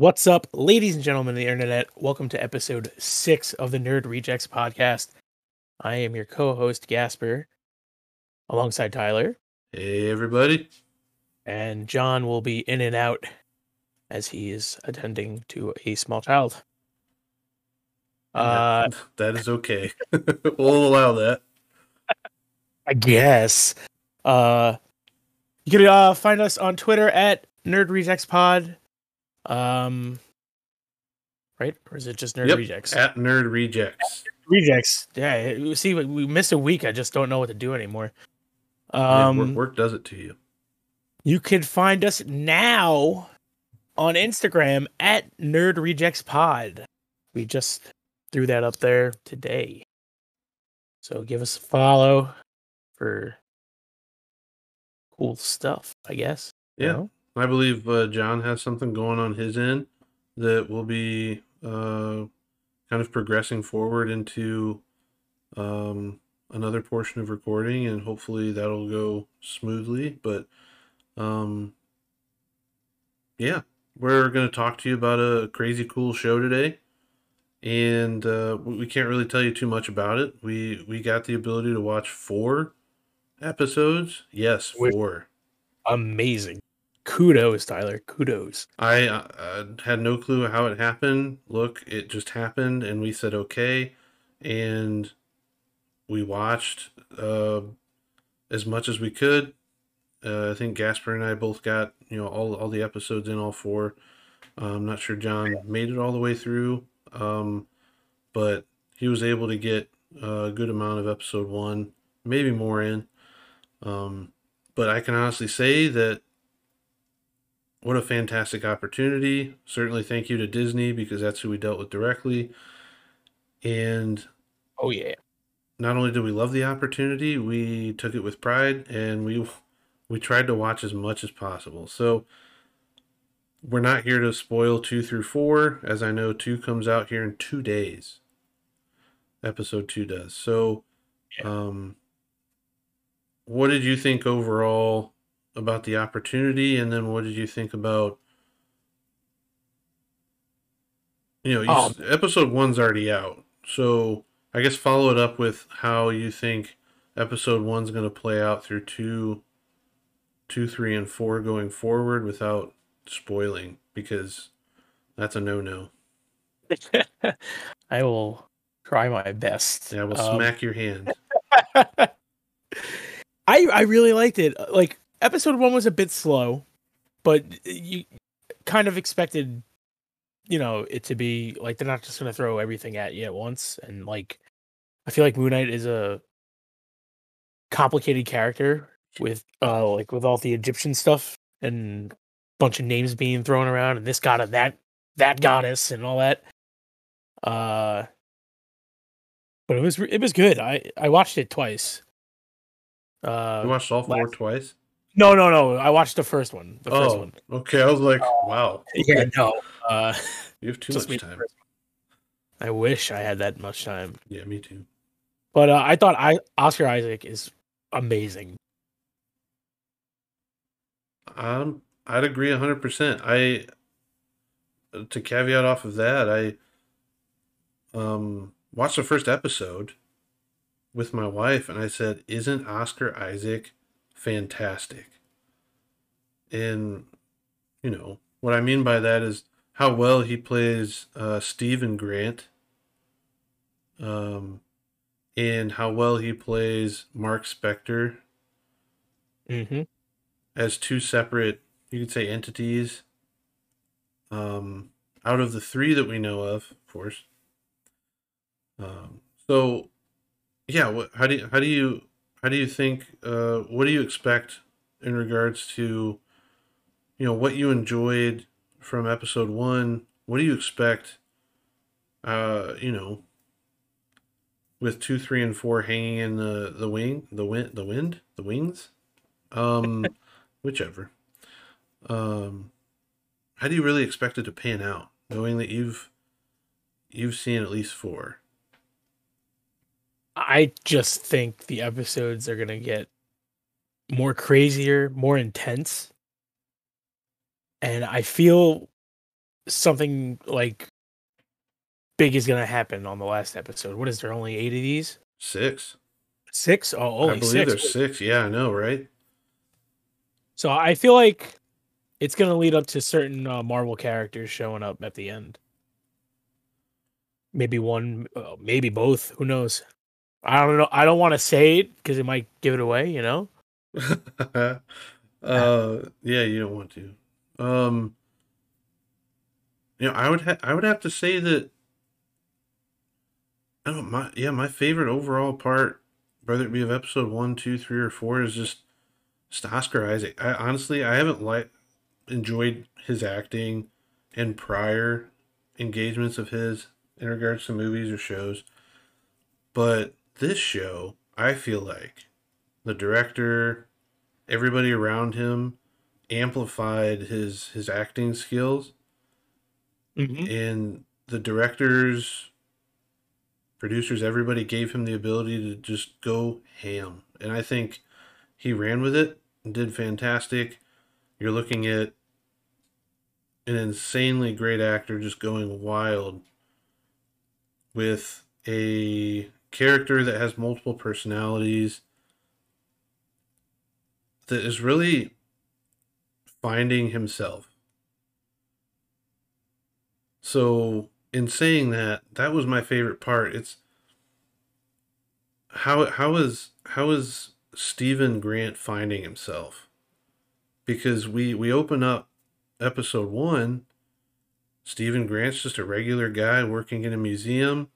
What's up, ladies and gentlemen of the internet? Welcome to episode six of the Nerd Rejects podcast. I am your co host, Gasper, alongside Tyler, Hey, everybody. and John will be in and out as he is attending to a small child. Uh, That- is okay. we'll allow that. I guess. Uh, you can uh, find us on Twitter at Nerd Rejects Pod. Um, right? Or is it just Nerd Yep, Rejects? At Nerd Rejects. Rejects. Yeah. See, we- we missed a week. I just don't know what to do anymore. Yeah, Um, work, work does it to you. you can find us now on Instagram at Nerd Rejects Pod. We just threw that up there today. So give us a follow for cool stuff, I guess. you Yeah. know? I believe uh, John has something going on his end that will be uh, kind of progressing forward into um, another portion of recording, and hopefully that'll go smoothly. But um, yeah, we're going to talk to you about a crazy cool show today. And uh, we we can't really tell you too much about it. We we got the ability to watch four episodes. Yes, four. Amazing. Kudos, Tyler. Kudos. I uh, uh, had no clue how it happened. Look, it just happened, and we said okay, and we watched uh, as much as we could. Uh, I think Gasper and I both got you know all all the episodes in all four. Uh, I'm not sure John made it all the way through, um, but he was able to get a good amount of episode one, maybe more in. Um, but I can honestly say that what a fantastic opportunity. Certainly thank you to Disney because that's who we dealt with directly. And Oh, yeah. not only did we love the opportunity, we took it with pride and we we tried to watch as much as possible. So we're not here to spoil 2 through 4 as I know 2 comes out here in 2 days. Episode 2 does. So um what did you think overall about the opportunity and then what did you think about you know, you, Um, episode 1's already out. So I guess follow it up with how you think episode one's going to play out through two, two, three, and four going forward without spoiling because that's a no-no. I will try my best. Yeah, we'll Um, smack your hand. I I really liked it. Like episode one was a bit slow, but you kind of expected, you know, it to be like they're not just gonna throw everything at you at once. And like, I feel like Moon Knight is a complicated character with uh like with all the Egyptian stuff and bunch of names being thrown around and this god and that that goddess and all that. Uh, but it was it was good. I I watched it twice. Uh, You watched all four last- twice? No, no, no. I watched the first one. The first oh, one. okay. I was like, wow. Yeah, no. Uh, You have too much time. I wish I had that much time. Yeah, me too. But uh, I thought I Oscar Isaac is amazing. Um, I'd agree hundred percent. I to caveat off of that, I um watched the first episode with my wife, and I said, "Isn't Oscar Isaac fantastic?" And you know what I mean by that is how well he plays uh, Stephen Grant, um, and how well he plays Mark Spector Mm-hmm. as two separate, you could say, entities. Um, out of the three that we know of, of course. Um, so, yeah, what, how do you, how do you how do you think? Uh, what do you expect in regards to, you know, what you enjoyed from episode one? What do you expect? Uh, you know, with two, three, and four hanging in the the wing, the wind, the wind, the wings um whichever um how do you really expect it to pan out knowing that you've you've seen at least four I just think the episodes are gonna get more crazier, more intense. And I feel something like big is gonna happen on the last episode. What is there? Only eight of these? Six. Six? Oh, only I believe six. there's six. Yeah, I know, right? So I feel like it's gonna lead up to certain uh, Marvel characters showing up at the end. Maybe one, uh, maybe both. Who knows? I don't know. I don't want to say it because it might give it away. You know. uh, yeah, you don't want to. Um, you know, I would ha- I would have to say that. I don't my yeah my favorite overall part, whether it be of episode one, two, three, or four, is just, just Isaac. I honestly I haven't like enjoyed his acting in prior engagements of his in regards to movies or shows, but this show I feel like the director, everybody around him amplified his his acting skills. Mm-hmm. and the directors producers everybody gave him the ability to just go ham. And i think he ran with it and did fantastic. You're looking at an insanely great actor just going wild with a character that has multiple personalities that is really finding himself so, in saying that, that was my favorite part. It's how how is how is Stephen Grant finding himself? Because we we open up episode 1, Stephen Grant's just a regular guy working in a museum,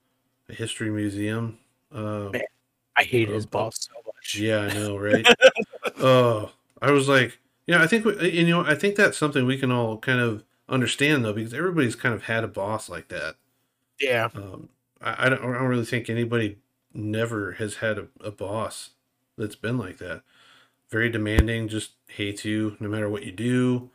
a history museum. Uh, Man, I hate his uh, boss so much. yeah, I know, right? Oh, I was like, yeah, I think we, you know, I think that's something we can all kind of understand though, because everybody's kind of had a boss like that. Yeah. Um, I, I don't, I don't really think anybody never has had a, a boss that's been like that. Very demanding, just hates you no matter what you do.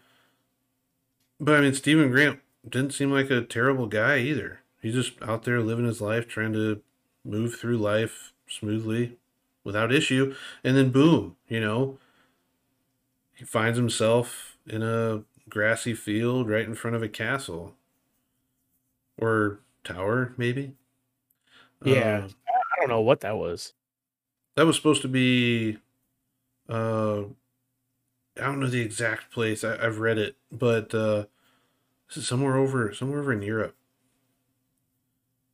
But I mean, Stephen Grant didn't seem like a terrible guy either. He's just out there living his life, trying to move through life smoothly without issue. And then, boom, you know, he finds himself in a grassy field right in front of a castle or tower, maybe. Yeah. Uh, I don't know what that was. that was supposed to be. Uh, I don't know the exact place. I, I've read it, but uh, this is somewhere over somewhere over in Europe.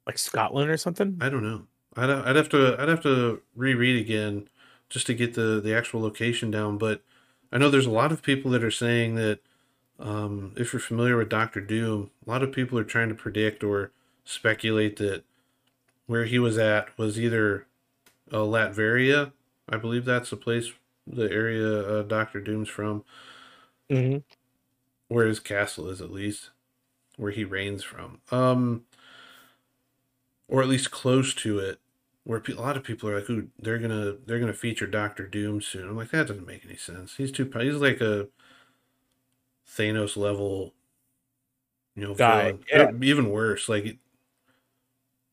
Like Scotland or something? I don't know. I'd I'd have to I'd have to reread again just to get the the actual location down. But I know there's a lot of people that are saying that um, if you're familiar with Doctor Doom, a lot of people are trying to predict or speculate that where he was at was either uh, Latveria, I believe that's the place, the area uh, Doctor Doom's from, Mm-hmm. where his castle is at least, where he reigns from, um, or at least close to it. Where pe- a lot of people are like, "Ooh, they're gonna they're gonna feature Doctor Doom soon." I'm like, that doesn't make any sense. He's too he's like a Thanos level, you know, Guy. Or even worse. Like,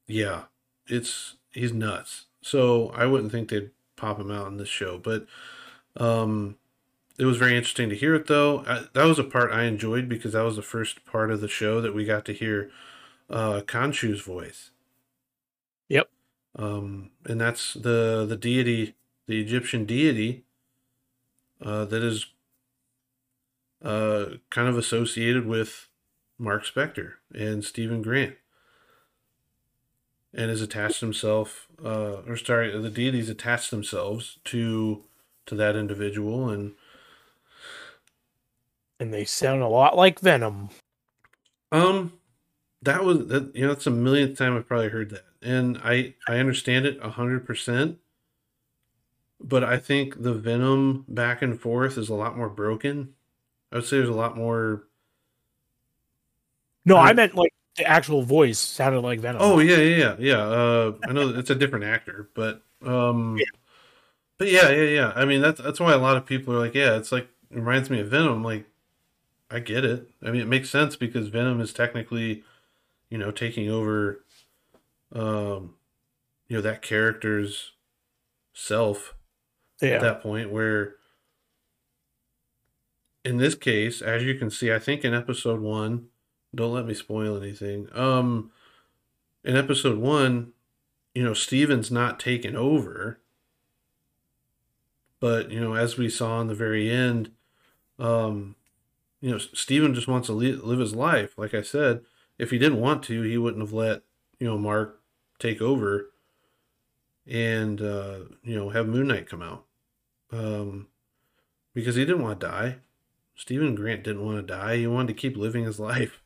yeah, it's he's nuts. So I wouldn't think they'd pop him out in this show, but um, it was very interesting to hear it though. I, that was a part I enjoyed because that was the first part of the show that we got to hear uh, Khonshu's voice. Yep. Um, and that's the the deity, the Egyptian deity, uh, that is uh, kind of associated with Mark Spector and Stephen Grant, and has attached himself, uh, or sorry, the deities attached themselves to to that individual, and And they sound a lot like Venom. um, that was that you know that's a millionth time I've probably heard that, and I I understand it a hundred percent. But I think the Venom back and forth is a lot more broken. I would say there's a lot more No, I- I meant like the actual voice sounded like Venom. Oh yeah, yeah, yeah, yeah. Uh, I know it's a different actor, but um, Yeah. but yeah, yeah, yeah. I mean, that's that's why a lot of people are like, yeah, it's like it reminds me of Venom. Like, I get it. I mean, it makes sense because Venom is technically, you know, taking over, um, you know, that character's self yeah. at that point. Where, in this case, as you can see, I think in episode one, don't let me spoil anything. Um, in episode one, you know, Steven's not taken over, but you know, as we saw in the very end, um, you know, Steven just wants to live his life. Like I said, if he didn't want to, he wouldn't have let you know Mark take over and uh, you know have Moon Knight come out um, because he didn't want to die. Stephen Grant didn't want to die. He wanted to keep living his life.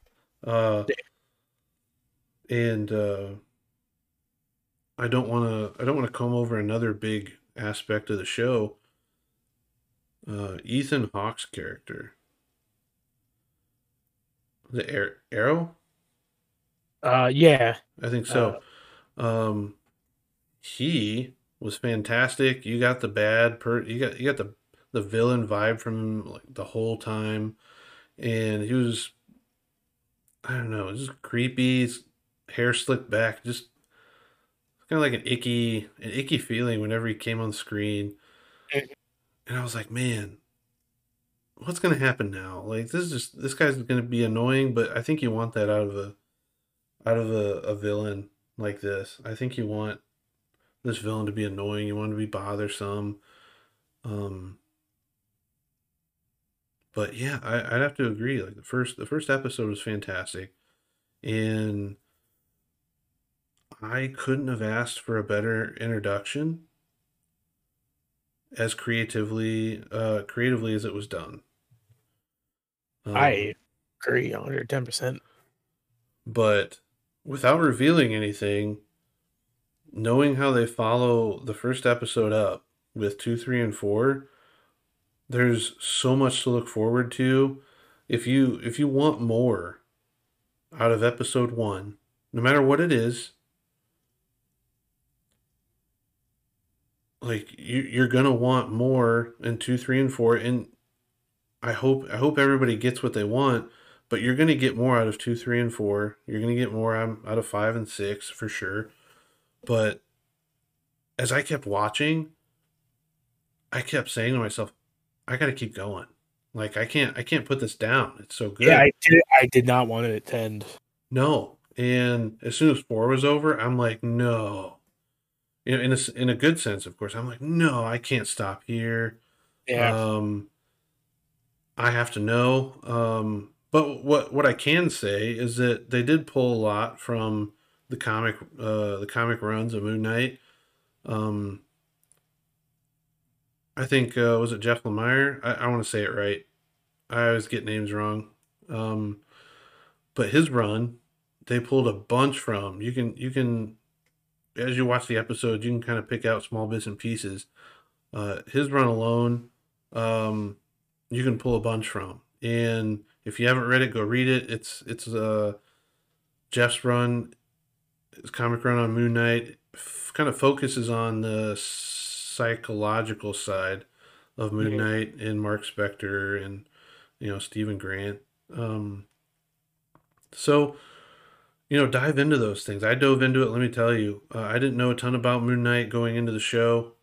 Uh, and uh, I don't want to. I don't want to come over another big aspect of the show. Uh, Ethan Hawke's character, the Harrow. Uh, yeah, I think so. Uh, um, he was fantastic. You got the bad per. You got you got the the villain vibe from him like the whole time, and he was. I don't know, just creepy, hair slicked back, just kind of like an icky, an icky feeling whenever he came on screen. And I was like, man, what's gonna happen now? Like this is just this guy's gonna be annoying, but I think you want that out of a out of a, a villain like this. I think you want this villain to be annoying. You want to be bothersome. Um, but yeah, I, would have to agree. Like the first, the first episode was fantastic, and I couldn't have asked for a better introduction as creatively, uh, creatively as it was done. Um, I agree, hundred ten percent. But without revealing anything, knowing how they follow the first episode up with two, three, and four, there's so much to look forward to. If you if you want more out of episode one, no matter what it is, like you you're gonna want more in two, three, and four. And I hope I hope everybody gets what they want but you're going to get more out of two, three, and four. You're going to get more out of five and six for sure. But as I kept watching, I kept saying to myself, I got to keep going. Like I can't, I can't put this down. It's so good. Yeah, I did. I did not want it to end. No, and as soon as four was over, I'm like, no. You know, in a in a good sense, of course. I'm like, no, I can't stop here. Yeah. Um, I have to know. Um, but what what I can say is that they did pull a lot from the comic uh, the comic runs of Moon Knight. Um, I think uh, was it Jeff Lemire? I, I want to say it right. I always get names wrong. Um, but his run, they pulled a bunch from. You can you can as you watch the episode, you can kind of pick out small bits and pieces. Uh, his run alone, um, you can pull a bunch from, and if you haven't read it, go read it. It's it's uh Jeff's run, his comic run on Moon Knight, f- kind of focuses on the psychological side of Moon mm-hmm. Knight and Mark Spector and you know Stephen Grant. Um, so you know, dive into those things. I dove into it. Let me tell you, uh, I didn't know a ton about Moon Knight going into the show.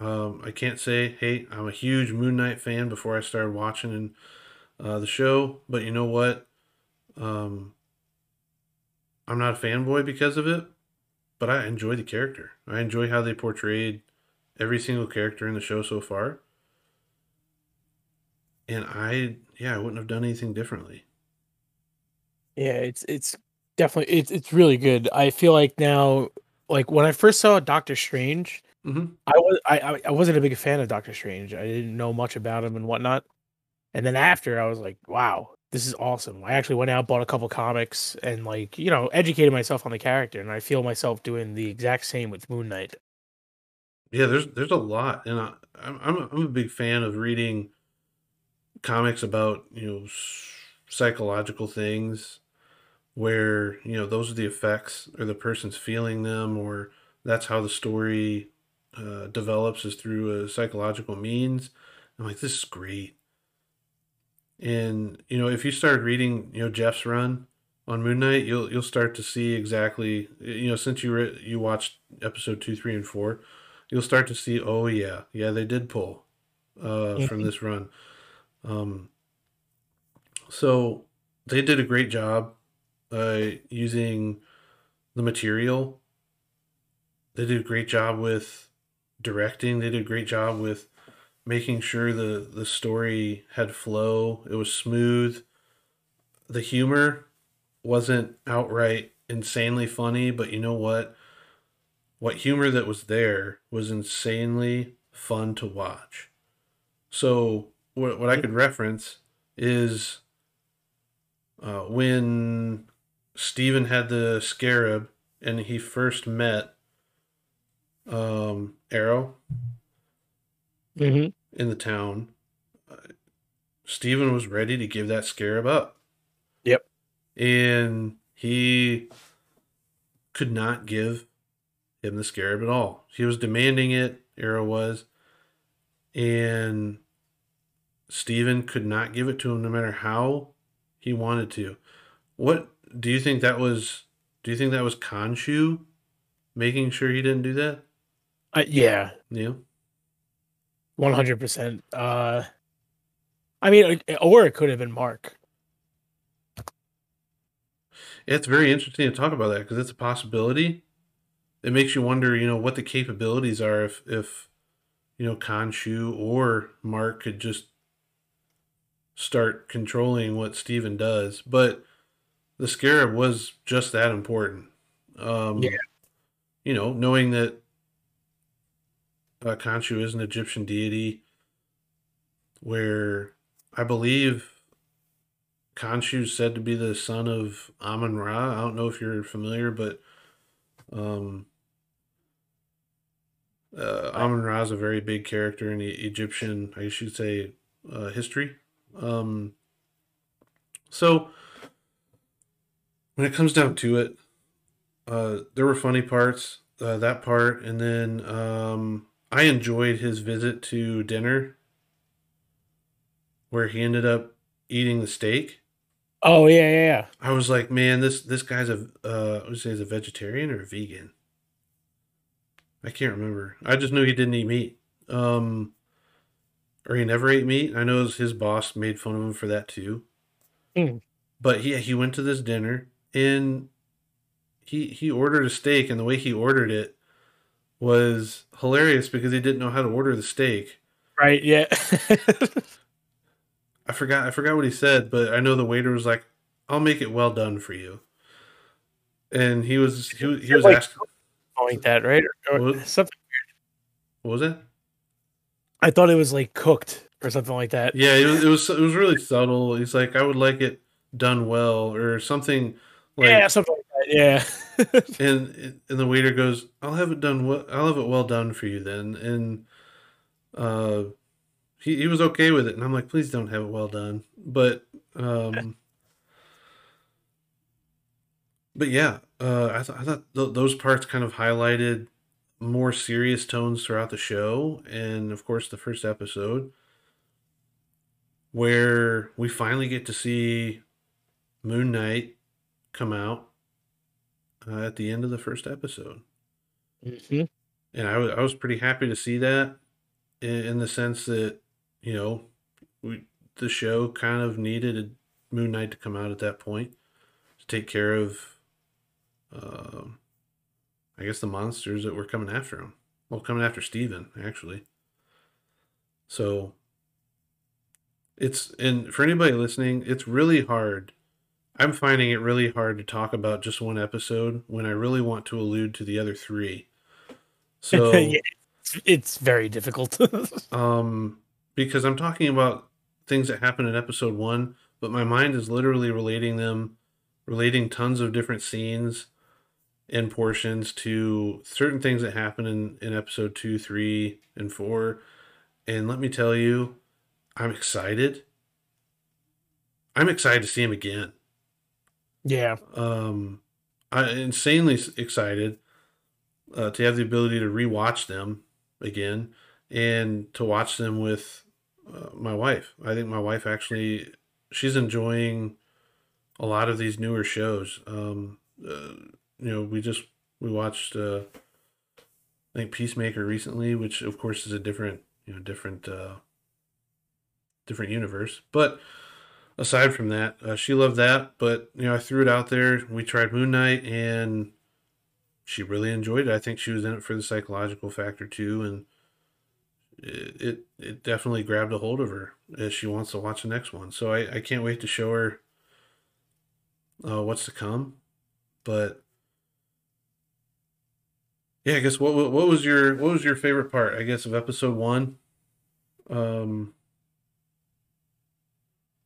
Um, I can't say, hey, I'm a huge Moon Knight fan before I started watching and uh, the show, but you know what? Um, I'm not a fanboy because of it, but I enjoy the character. I enjoy how they portrayed every single character in the show so far. And I, yeah, I wouldn't have done anything differently. Yeah, it's it's definitely it's it's really good. I feel like now, like when I first saw Doctor Strange, mm-hmm. I was I I wasn't a big fan of Doctor Strange. I didn't know much about him and whatnot. And then after, I was like, wow, this is awesome. I actually went out, bought a couple comics, and like, you know, educated myself on the character. And I feel myself doing the exact same with Moon Knight. Yeah, there's there's a lot, and I, I'm I'm a, I'm a big fan of reading comics about you know psychological things where you know those are the effects or the person's feeling them or that's how the story uh, develops is through a psychological means i'm like this is great and you know, if you start reading, you know, Jeff's run on Moon Knight, you'll you'll start to see exactly, you know, since you re- you watched episode two, three, and four, you'll start to see, oh yeah, yeah, they did pull uh, from this run. Um, so they did a great job. uh, using the material. They did a great job with directing. They did a great job with making sure the the story had flow. It was smooth. The humor wasn't outright insanely funny, but you know what? What humor that was there was insanely fun to watch. So what what I could reference is uh, when Steven had the scarab and he first met um, Harrow Mm-hmm. in the town, Stephen was ready to give that scarab up. Yep. And he could not give him the scarab at all. He was demanding it, Harrow was. And Stephen could not give it to him no matter how he wanted to. What do you think that was? Do you think that was Khonshu making sure he didn't do that? Uh, yeah, Yeah. One hundred percent. Uh, I mean, or it could have been Mark. It's very interesting to talk about that because it's a possibility. It makes you wonder, you know, what the capabilities are if, if you know, Khonshu or Mark could just start controlling what Steven does. But the Scarab was just that important. Um, Yeah. You know, knowing that uh, Khonshu is an Egyptian deity where I believe Khonshu's said to be the son of Amun Ra. I don't know if you're familiar, but um, uh, Amun Ra is a very big character in the Egyptian, I should say, uh, history. Um, so when it comes down to it, uh, there were funny parts, uh, that part, and then um, I enjoyed his visit to dinner where he ended up eating the steak. Oh yeah, yeah, yeah. I was like, man, this this guy's a uh, I would say he's a vegetarian or a vegan. I can't remember. I just knew he didn't eat meat. Um, or he never ate meat. I know his, boss made fun of him for that too. Mm. But he he went to this dinner and he he ordered a steak and the way he ordered it was hilarious because he didn't know how to order the steak. Right. Yeah. I forgot I forgot what he said, but I know the waiter was like, "I'll make it well done for you." And he was he, was- he was Like- asking, like that, right? Or, or What? something. what was it? I thought it was like cooked or something like that. Yeah, it was it was it was really subtle. He's like, "I would like it done well" or something like yeah, something like that. Yeah. and and the waiter goes, "I'll have it done well. I'll have it well done for you then." And uh, he he was okay with it, and I'm like, "Please don't have it well done." But um, but yeah, uh, I thought I thought th- those parts kind of highlighted more serious tones throughout the show, and of course, the first episode where we finally get to see Moon Knight come out uh, at the end of the first episode, hmm and I was I was pretty happy to see that, in, in the sense that you know we the show kind of needed a Moon Knight to come out at that point to take care of, um, I guess the monsters that were coming after him. Well, coming after Steven, actually. So it's and for anybody listening, it's really hard. I'm finding it really hard to talk about just one episode when I really want to allude to the other three. So yeah, it's, very difficult. um because I'm talking about things that happen in episode 1, but my mind is literally relating them relating tons of different scenes and portions to certain things that happen in in episode 2, 3, and 4. And let me tell you, I'm excited. I'm excited to see him again. Yeah. Um, I'm insanely excited uh, to have the ability to rewatch them again and to watch them with uh, my wife. I think my wife actually she's enjoying a lot of these newer shows. Um, uh, you know, we just we watched uh, I think Peacemaker recently, which of course is a different you know different uh, different universe, but aside from that, uh, she loved that. But you know, I threw it out there. We tried Moon Knight, and she really enjoyed it. I think she was in it for the psychological factor too, and it it, it definitely grabbed a hold of her as she wants to watch the next one. So I, I can't wait to show her uh, what's to come. But yeah, I guess what what was your what was your favorite part? I guess of episode one. Um.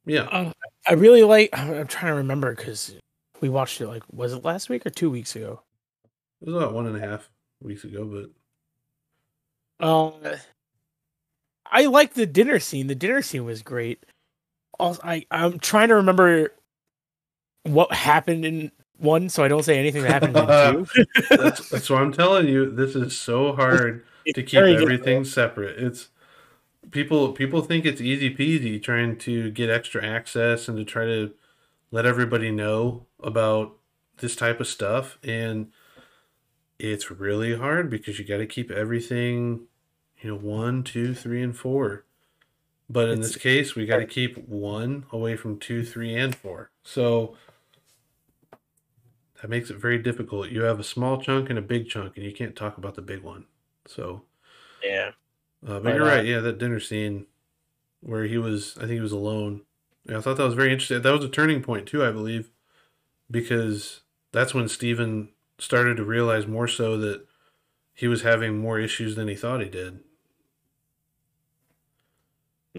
Yeah, Uh, I really like. I'm trying to remember because we watched it like was it last week or two weeks ago? it was about one and a half weeks ago, but Uh, I like the dinner scene. The dinner scene was great. Also, I I'm trying to remember what happened in one, so I don't say anything that happened in two. that's that's what I'm telling you. This is so hard to keep everything separate. It's people people think it's easy peasy trying to get extra access and to try to let everybody know about this type of stuff. And it's really hard because you got to keep everything you know one two three and four. But in It's- this case we got to keep one away from two three and four. So that makes it very difficult. You have a small chunk and a big chunk and you can't talk about the big one. So Yeah. Uh, but But, you're uh, right. Yeah, that dinner scene where he was, I think he was alone. Yeah, I thought that was very interesting. That was a turning point too, I believe, because that's when Steven started to realize more so that he was having more issues than he thought he did.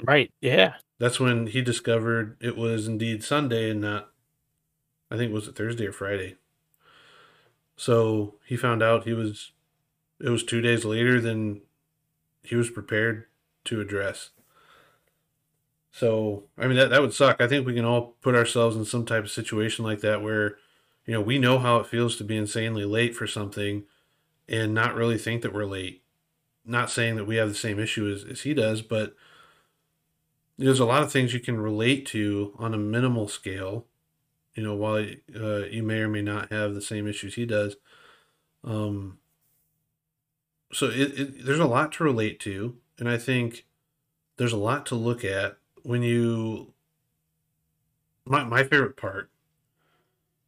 Right. Yeah. That's when he discovered it was indeed Sunday and not, I think was it Thursday or Friday. So he found out he was, it was two days later than he was prepared to address. So, I mean, that, that would suck. I think we can all put ourselves in some type of situation like that where, you know, we know how it feels to be insanely late for something and not really think that we're late. Not saying that we have the same issue as, as he does, but there's a lot of things you can relate to on a minimal scale. You know, while uh, you may or may not have the same issues he does. Um, so it, it, there's a lot to relate to, and I think there's a lot to look at when you. My my favorite part.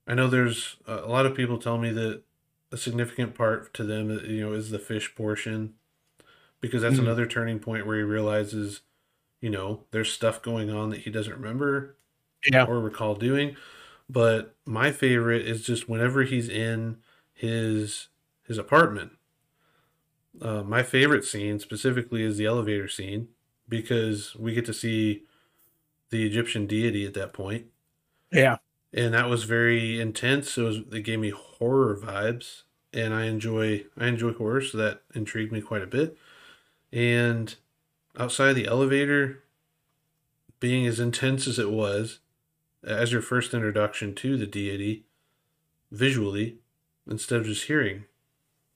I know there's a lot of people tell me that a significant part to them, uh, you know, is the fish portion, because that's Mhm. another turning point where he realizes, you know, there's stuff going on that he doesn't remember Yeah. or recall doing. But my favorite is just whenever he's in his his apartment. Uh, my favorite scene specifically is the elevator scene because we get to see the Egyptian deity at that point, Yeah. and that was very intense. It was it gave me horror vibes, and I enjoy I enjoy horror, so that intrigued me quite a bit. And outside the elevator, being as intense as it was, as your first introduction to the deity, visually, instead of just hearing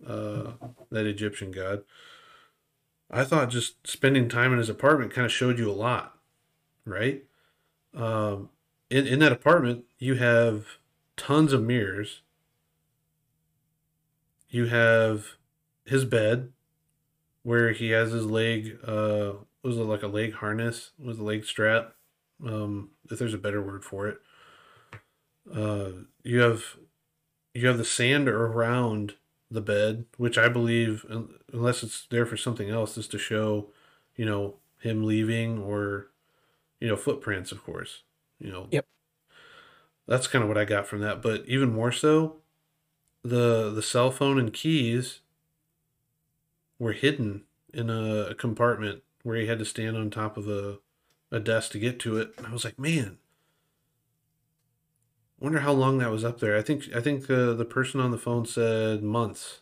uh, that Egyptian god, I thought just spending time in his apartment kind of showed you a lot, right? Um, in in that apartment, you have tons of mirrors. You have his bed, where he has his leg. Uh, was it like a leg harness? Was a leg strap? Um, if there's a better word for it. Uh, you have you have the sand around the bed, which I believe, unless it's there for something else, is to show, you know, him leaving or, you know, footprints, of course. You know. Yep. That's kind of what I got from that, but even more so, the the cell phone and keys were hidden in a compartment where he had to stand on top of a a desk to get to it. And I was like, man, wonder how long that was up there. I think I think uh, the person on the phone said months.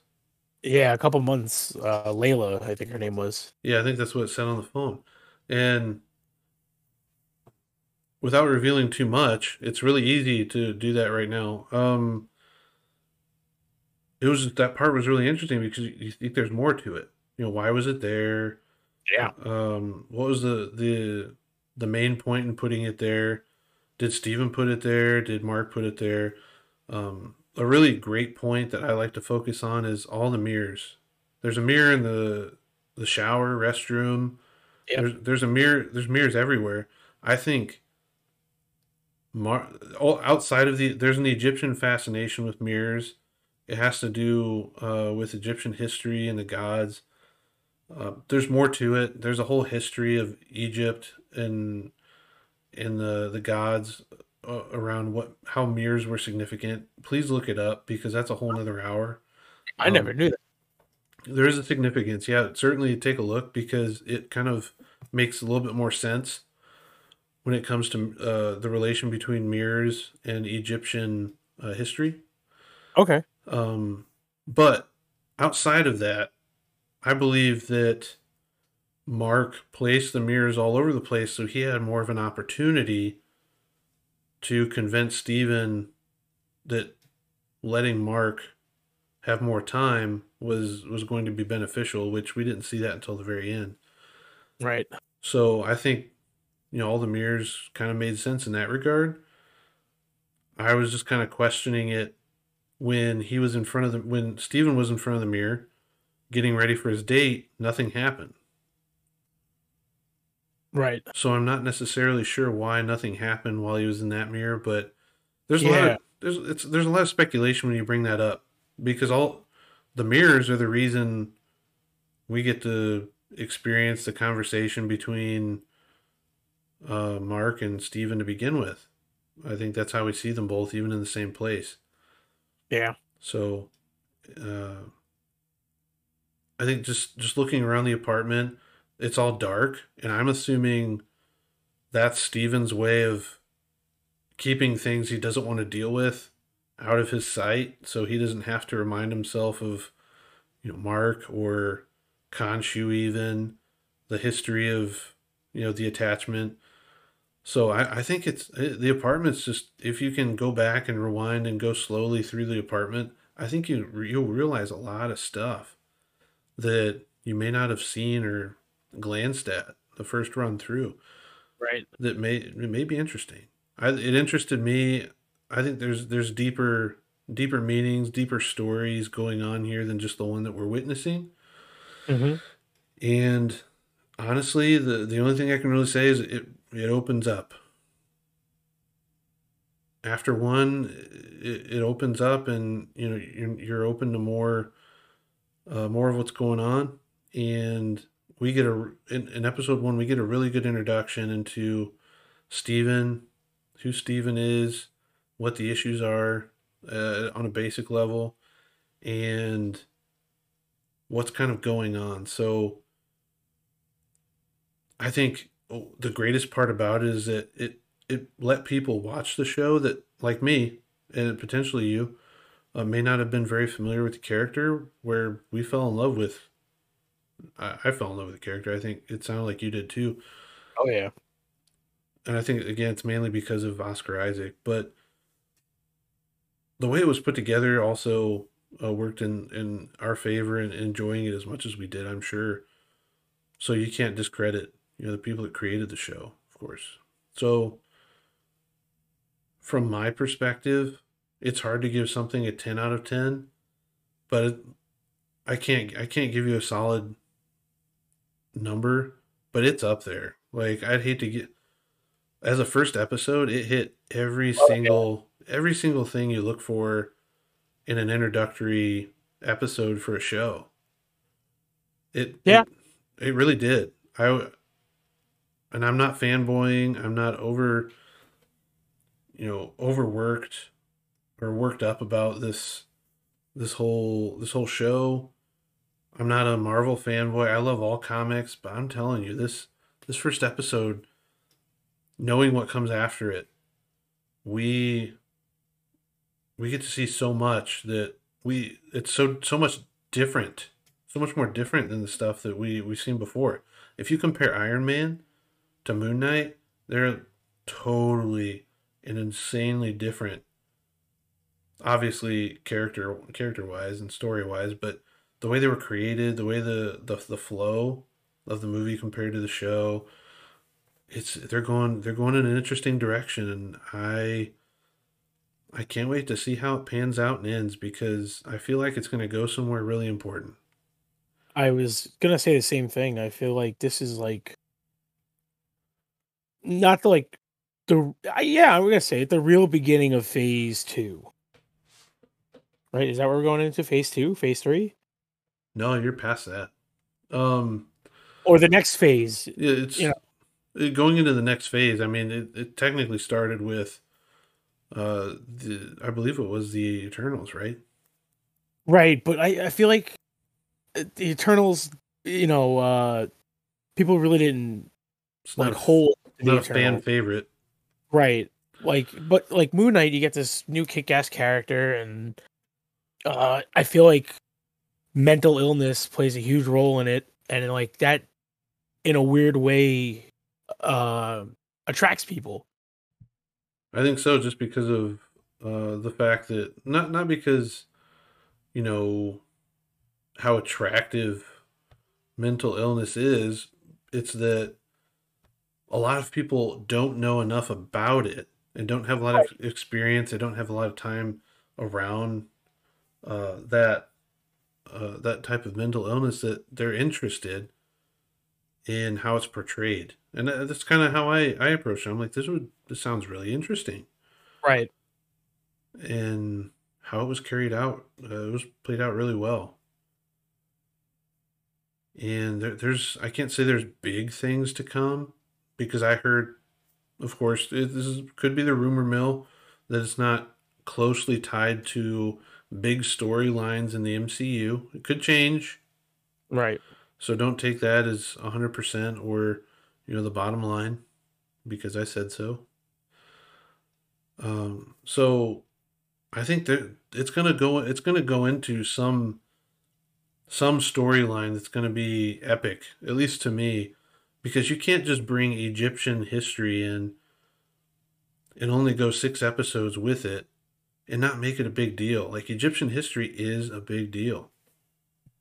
Yeah. A couple months. Uh, Layla, I think her name was. Yeah, I think that's what it said on the phone. And without revealing too much, it's really easy to do that right now. Um, it was that part was really interesting because you think there's more to it. You know, why was it there? Yeah. Um, what was the the the main point in putting it there? Did Steven put it there? Did Mark put it there? Um, a really great point that I like to focus on is all the mirrors. There's a mirror in the the shower, restroom. Yep. There's there's a mirror. There's mirrors everywhere. I think Mar- all outside of the there's an Egyptian fascination with mirrors. It has to do uh, with Egyptian history and the gods. Uh, there's more to it. There's a whole history of Egypt and and the the gods uh, around what how mirrors were significant. Please look it up because that's a whole nother hour. I never Um, knew that. there is a significance. Yeah, certainly take a look because it kind of makes a little bit more sense when it comes to uh, the relation between mirrors and Egyptian uh, history. Okay. Um, but outside of that, I believe that Mark placed the mirrors all over the place, so he had more of an opportunity to convince Stephen that letting Mark have more time was was going to be beneficial, which we didn't see that until the very end. Right. So I think you know all the mirrors kind of made sense in that regard. I was just kind of questioning it when he was in front of the when Stephen was in front of the mirror getting ready for his date, nothing happened. Right. So I'm not necessarily sure why nothing happened while he was in that mirror, but there's a lot of there's it's there's a lot of speculation when you bring that up because all the mirrors are the reason we get to experience the conversation between uh, Mark and Steven to begin with. I think that's how we see them both, even in the same place. Yeah. So, uh, I think just just looking around the apartment, it's all dark, and I'm assuming that's Steven's way of keeping things he doesn't want to deal with out of his sight, so he doesn't have to remind himself of, you know, Mark or Khonshu, even the history of, you know, the attachment. So I, I think it's eh, the apartment's just if you can go back and rewind and go slowly through the apartment, I think you you'll realize a lot of stuff that you may not have seen or glanced at the first run through Right. that may it may be interesting. I, it interested me. I think there's there's deeper deeper meanings, deeper stories going on here than just the one that we're witnessing. hmm And honestly, the the only thing I can really say is it it opens up. After one, it, it opens up, and you know you're, you're open to more, uh, more of what's going on, and we get a in, in episode one we get a really good introduction into Stephen, who Stephen is, what the issues are uh, on a basic level, and what's kind of going on. So I think the greatest part about it is that it it let people watch the show that like me and potentially you uh, may not have been very familiar with the character where we fell in love with I, I fell in love with the character. I think it sounded like you did too. Oh yeah. and i think again it's mainly because of oscar isaac. But the way it was put together also uh, worked in in our favor and enjoying it as much as we did i'm sure. So you can't discredit you know the people that created the show of course. So from my perspective it's hard to give something a 10 out of 10 but it, i can't i can't give you a solid number but it's up there. Like i'd hate to get as a first episode it hit every Oh, yeah. single every single thing you look for in an introductory episode for a show. It Yeah. it, it really did. I and i'm not fanboying. I'm not over you know overworked or worked up about this this whole this whole show i'm not a marvel fanboy. I love all comics but i'm telling you this this first episode knowing what comes after it we we get to see so much that we it's so so much different so much more different than the stuff that we we've seen before. If you compare iron man to moon knight they're totally and insanely different obviously character character wise and story wise but the way they were created the way the, the the flow of the movie compared to the show it's they're going they're going in an interesting direction and i i can't wait to see how it pans out and ends because i feel like it's going to go somewhere really important I was gonna say the same thing. I feel like this is like not to like the yeah, I'm gonna say it, the real beginning of phase two. Right? Is that where we're going into phase two, phase three? No, you're past that. Um or the next phase. It's you know, going into the next phase. I mean, it, it technically started with, uh, the I believe it was the Eternals, right? Right, but I I feel like uh, the Eternals, you know, uh people really didn't it's like not, hold not a fan favorite, right? Like, but like Moon Knight, you get this new kick-ass character, and uh I feel like mental illness plays a huge role in it, and like that in a weird way uh attracts people. I think so, just because of uh the fact that not not because you know how attractive mental illness is, it's that a lot of people don't know enough about it and don't have a lot of experience. They don't have a lot of time around uh, that uh, that type of mental illness that they're interested in how it's portrayed, and that's kind of how I I approach it. I'm like, this would this sounds really interesting, right? And how it was carried out, uh, it was played out really well. And there, there's I can't say there's big things to come because I heard, of course, it, this is, could be the rumor mill that it's not closely tied to big storylines in the MCU. It could change, right? So don't take that as 100% or, you know, the bottom line because I said so. Um, so I think that it's going to go it's going to go into some some storyline that's going to be epic, at least to me, because you can't just bring Egyptian history in and only go 6 episodes with it and not make it a big deal. Like Egyptian history is a big deal.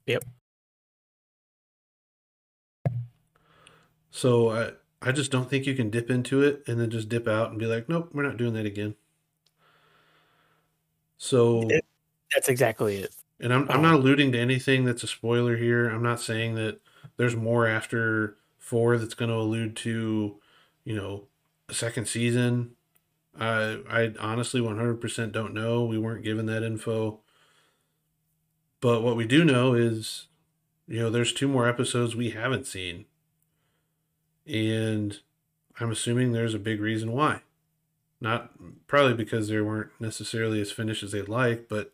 Yep. So I I just don't think you can dip into it and then just dip out and be like, nope, we're not doing that again. So that's exactly it. And I'm I'm not um, alluding to anything that's a spoiler here. I'm not saying that there's more after four that's going to allude to, you know, a second season. I I honestly 100% don't know. We weren't given that info. But what we do know is, you know, there's two more episodes we haven't seen and I'm assuming there's a big reason why. Not probably because they weren't necessarily as finished as they'd like, but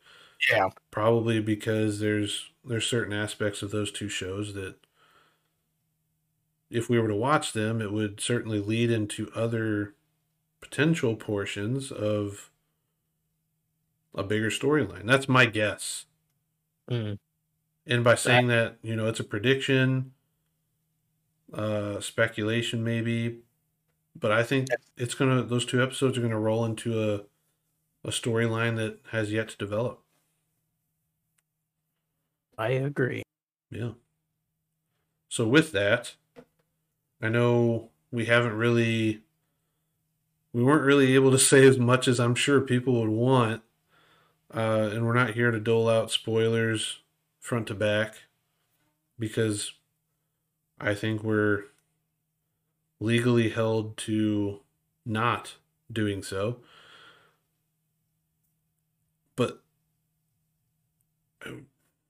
yeah, probably because there's there's certain aspects of those two shows that if we were to watch them, it would certainly lead into other potential portions of a bigger storyline. That's my guess. Mm. And by saying that, you know, it's a prediction, uh, speculation maybe, but I think it's gonna those two episodes are gonna roll into a a storyline that has yet to develop. I agree. Yeah. So with that, I know we haven't really we weren't really able to say as much as I'm sure people would want. Uh, and we're not here to dole out spoilers front to back because I think we're legally held to not doing so. But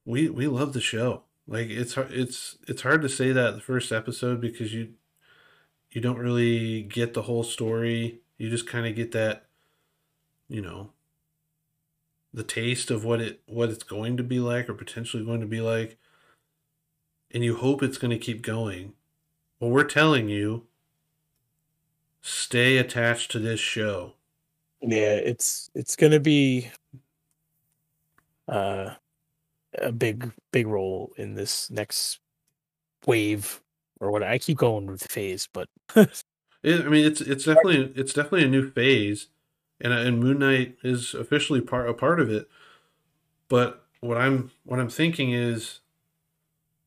we we love the show. Like it's it's it's hard to say that the first episode because you you don't really get the whole story. You just kind of get that you know the taste of what it what it's going to be like or potentially going to be like and you hope it's going to keep going. Well, we're telling you stay attached to this show. Yeah, it's it's going to be uh a big big role in this next wave or what I keep going with phase, but it, I mean it's it's definitely it's definitely a new phase and and Moon Knight is officially part a part of it. But what I'm what I'm thinking is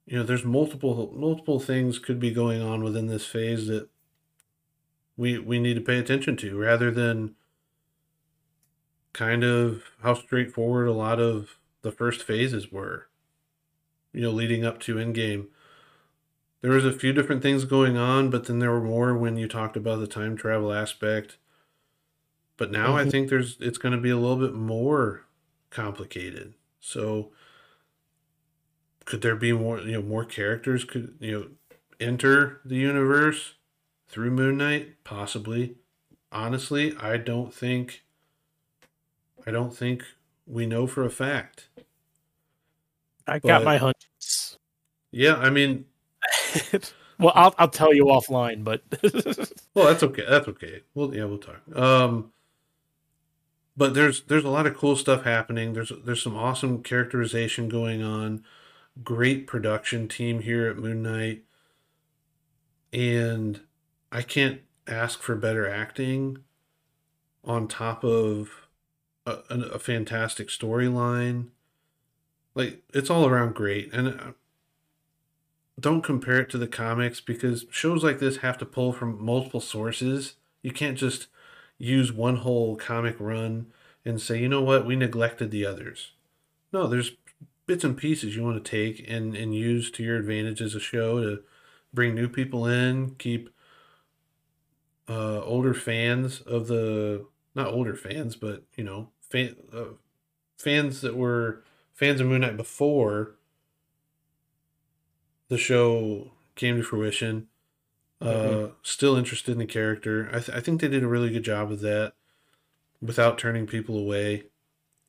you know there's multiple multiple things could be going on within this phase that we we need to pay attention to rather than kind of how straightforward a lot of the first phases were you know leading up to Endgame there was a few different things going on but then there were more when you talked about the time travel aspect But now I Mhm. think there's it's going to be a little bit more complicated. So could there be more you know more characters could you know enter the universe through Moon Knight possibly honestly I don't think I don't think we know for a fact I got my hunches. yeah I mean well, I'll I'll tell you offline, but well that's okay. That's okay. Well yeah we'll talk. Um but there's there's a lot of cool stuff happening. There's there's some awesome characterization going on. Great production team here at Moon Knight. And I can't ask for better acting on top of a, a, fantastic storyline. Like it's all around great, and uh, don't compare it to the comics because shows like this have to pull from multiple sources. You can't just use one whole comic run and say, you know what, we neglected the others. No, there's bits and pieces you want to take and, and use to your advantage as a show to bring new people in, keep uh, older fans of the not older fans, but you know, fan, uh, fans that were fans of Moon Knight before the show came to fruition. Uh, Mhm. Still interested in the character. I, th- I think they did a really good job of that without turning people away.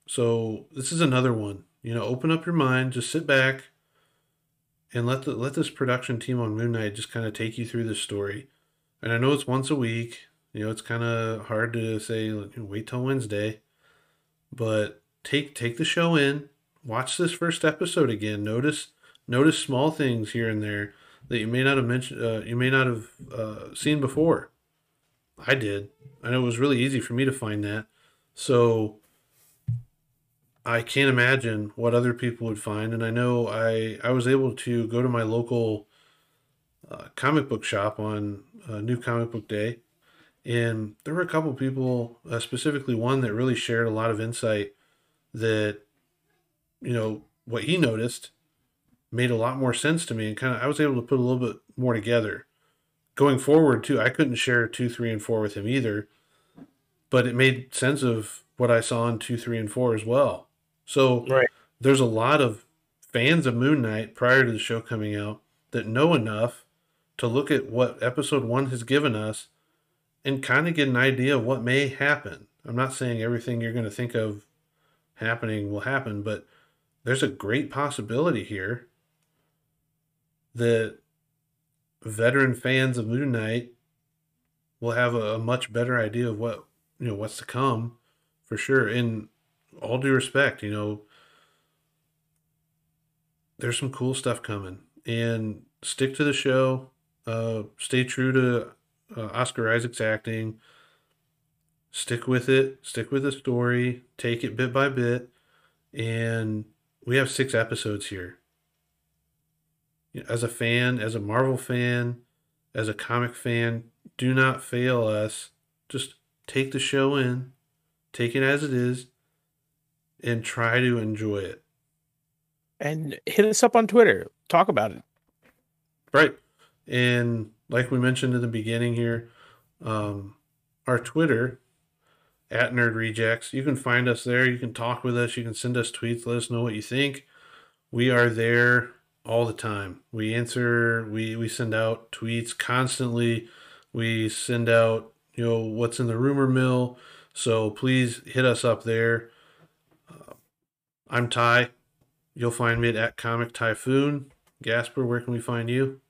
So this is another one. You know, open up your mind, just sit back, and let the let this production team on Moon Knight just kind of take you through this story. And I know it's once a week. You know, it's kind of hard to say like, wait till Wednesday, but take take the show in, watch this first episode again. Notice notice small things here and there that you may not have mentioned, uh, you may not have uh, seen before. I did. Know it was really easy for me to find that. So I can't imagine what other people would find. And I know I I was able to go to my local uh, comic book shop on uh, New Comic Book Day, and there were a couple people, uh, specifically one that really shared a lot of insight that you know what he noticed made a lot more sense to me, and kind of I was able to put a little bit more together. Going forward too, I couldn't share two, three, and four with him either, but it made sense of what I saw in two, three, and four as well. So Right. there's a lot of fans of Moon Knight prior to the show coming out that know enough to look at what episode one has given us and kind of get an idea of what may happen. I'm not saying everything you're going to think of happening will happen, but there's a great possibility here that veteran fans of Moon Knight will have a, a much better idea of what you know what's to come for sure. In all due respect, you know, there's some cool stuff coming, and stick to the show. Uh, stay true to uh, Oscar Isaac's acting. Stick with it. Stick with the story. Take it bit by bit, and we have six episodes here. As a fan, as a Marvel fan, as a comic fan, do not fail us. Just take the show in, take it as it is, and try to enjoy it. and hit us up on Twitter. Talk about it. Right. And like we mentioned in the beginning here, um, our Twitter at Nerd Rejects, you can find us there. You can talk with us. You can send us tweets. Let us know what you think. We are there all the time. We answer. We we send out tweets constantly. We send out you know what's in the rumor mill. So please hit us up there. Uh, I'm Ty. You'll find me at Comic Typhoon. Gasper, where can we find you?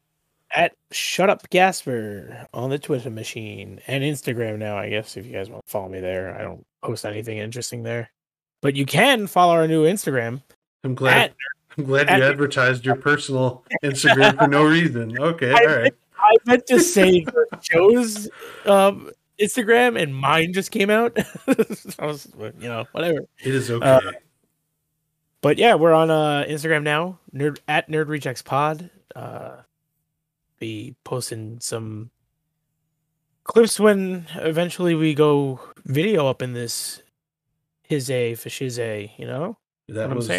At Shut Up Gasper on the Twitter machine and Instagram now, I guess, if you guys want to follow me there. I don't post anything interesting there. But you can follow our new Instagram. I'm glad. At, I'm glad at- you advertised your personal Instagram for no reason. Okay, I all right. I meant to say Joe's um, Instagram and mine just came out. I was, you know, whatever. It is okay. Uh, But yeah, we're on uh, Instagram now, nerd at Nerd Rejects Pod. Uh, be posting some clips when eventually we go video up in this his a for shiz a, you know. that was.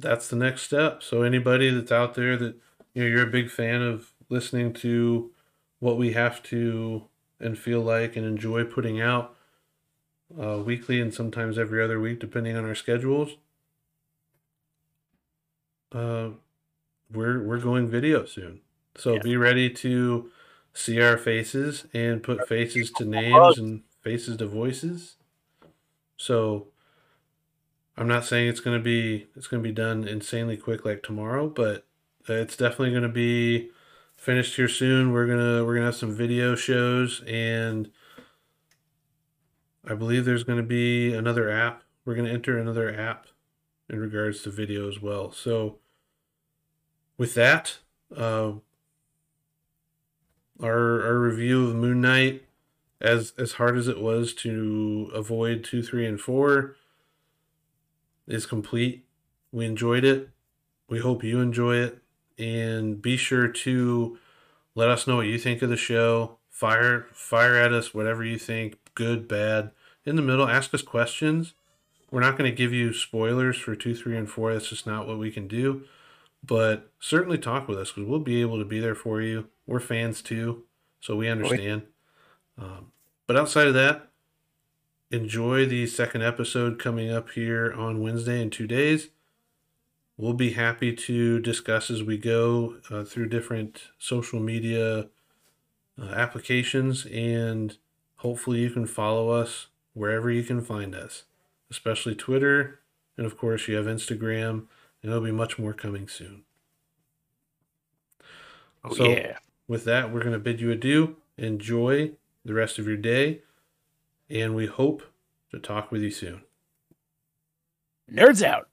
That's the next step. So anybody that's out there that you know you're a big fan of listening to what we have to and feel like and enjoy putting out, uh, weekly and sometimes every other week, depending on our schedules. Uh, we're we're going video soon, so Yeah. be ready to see our faces and put faces to names and faces to voices. So I'm not saying it's gonna be it's gonna be done insanely quick like tomorrow, but it's definitely gonna be finished here soon. We're gonna we're gonna have some video shows and I believe there's gonna be another app. We're gonna enter another app in regards to video as well. So with that, uh, our our review of Moon Knight, as as hard as it was to avoid two, three, and four, is complete. We enjoyed it. We hope you enjoy it, and be sure to let us know what you think of the show. Fire fire at us whatever you think, good, bad, in the middle. Ask us questions. We're not going to give you spoilers for two, three, and four. That's just not what we can do. But certainly talk with us because we'll be able to be there for you. We're fans too, so we understand. Um, but outside of that, enjoy the second episode coming up here on Wednesday in two days. We'll be happy to discuss as we go uh, through different social media uh, applications, and hopefully, you can follow us wherever you can find us, especially Twitter. And of course, you have Instagram, and there'll be much more coming soon. Oh, So- yeah. With that, we're going to bid you adieu. Enjoy the rest of your day, and we hope to talk with you soon. Nerds out.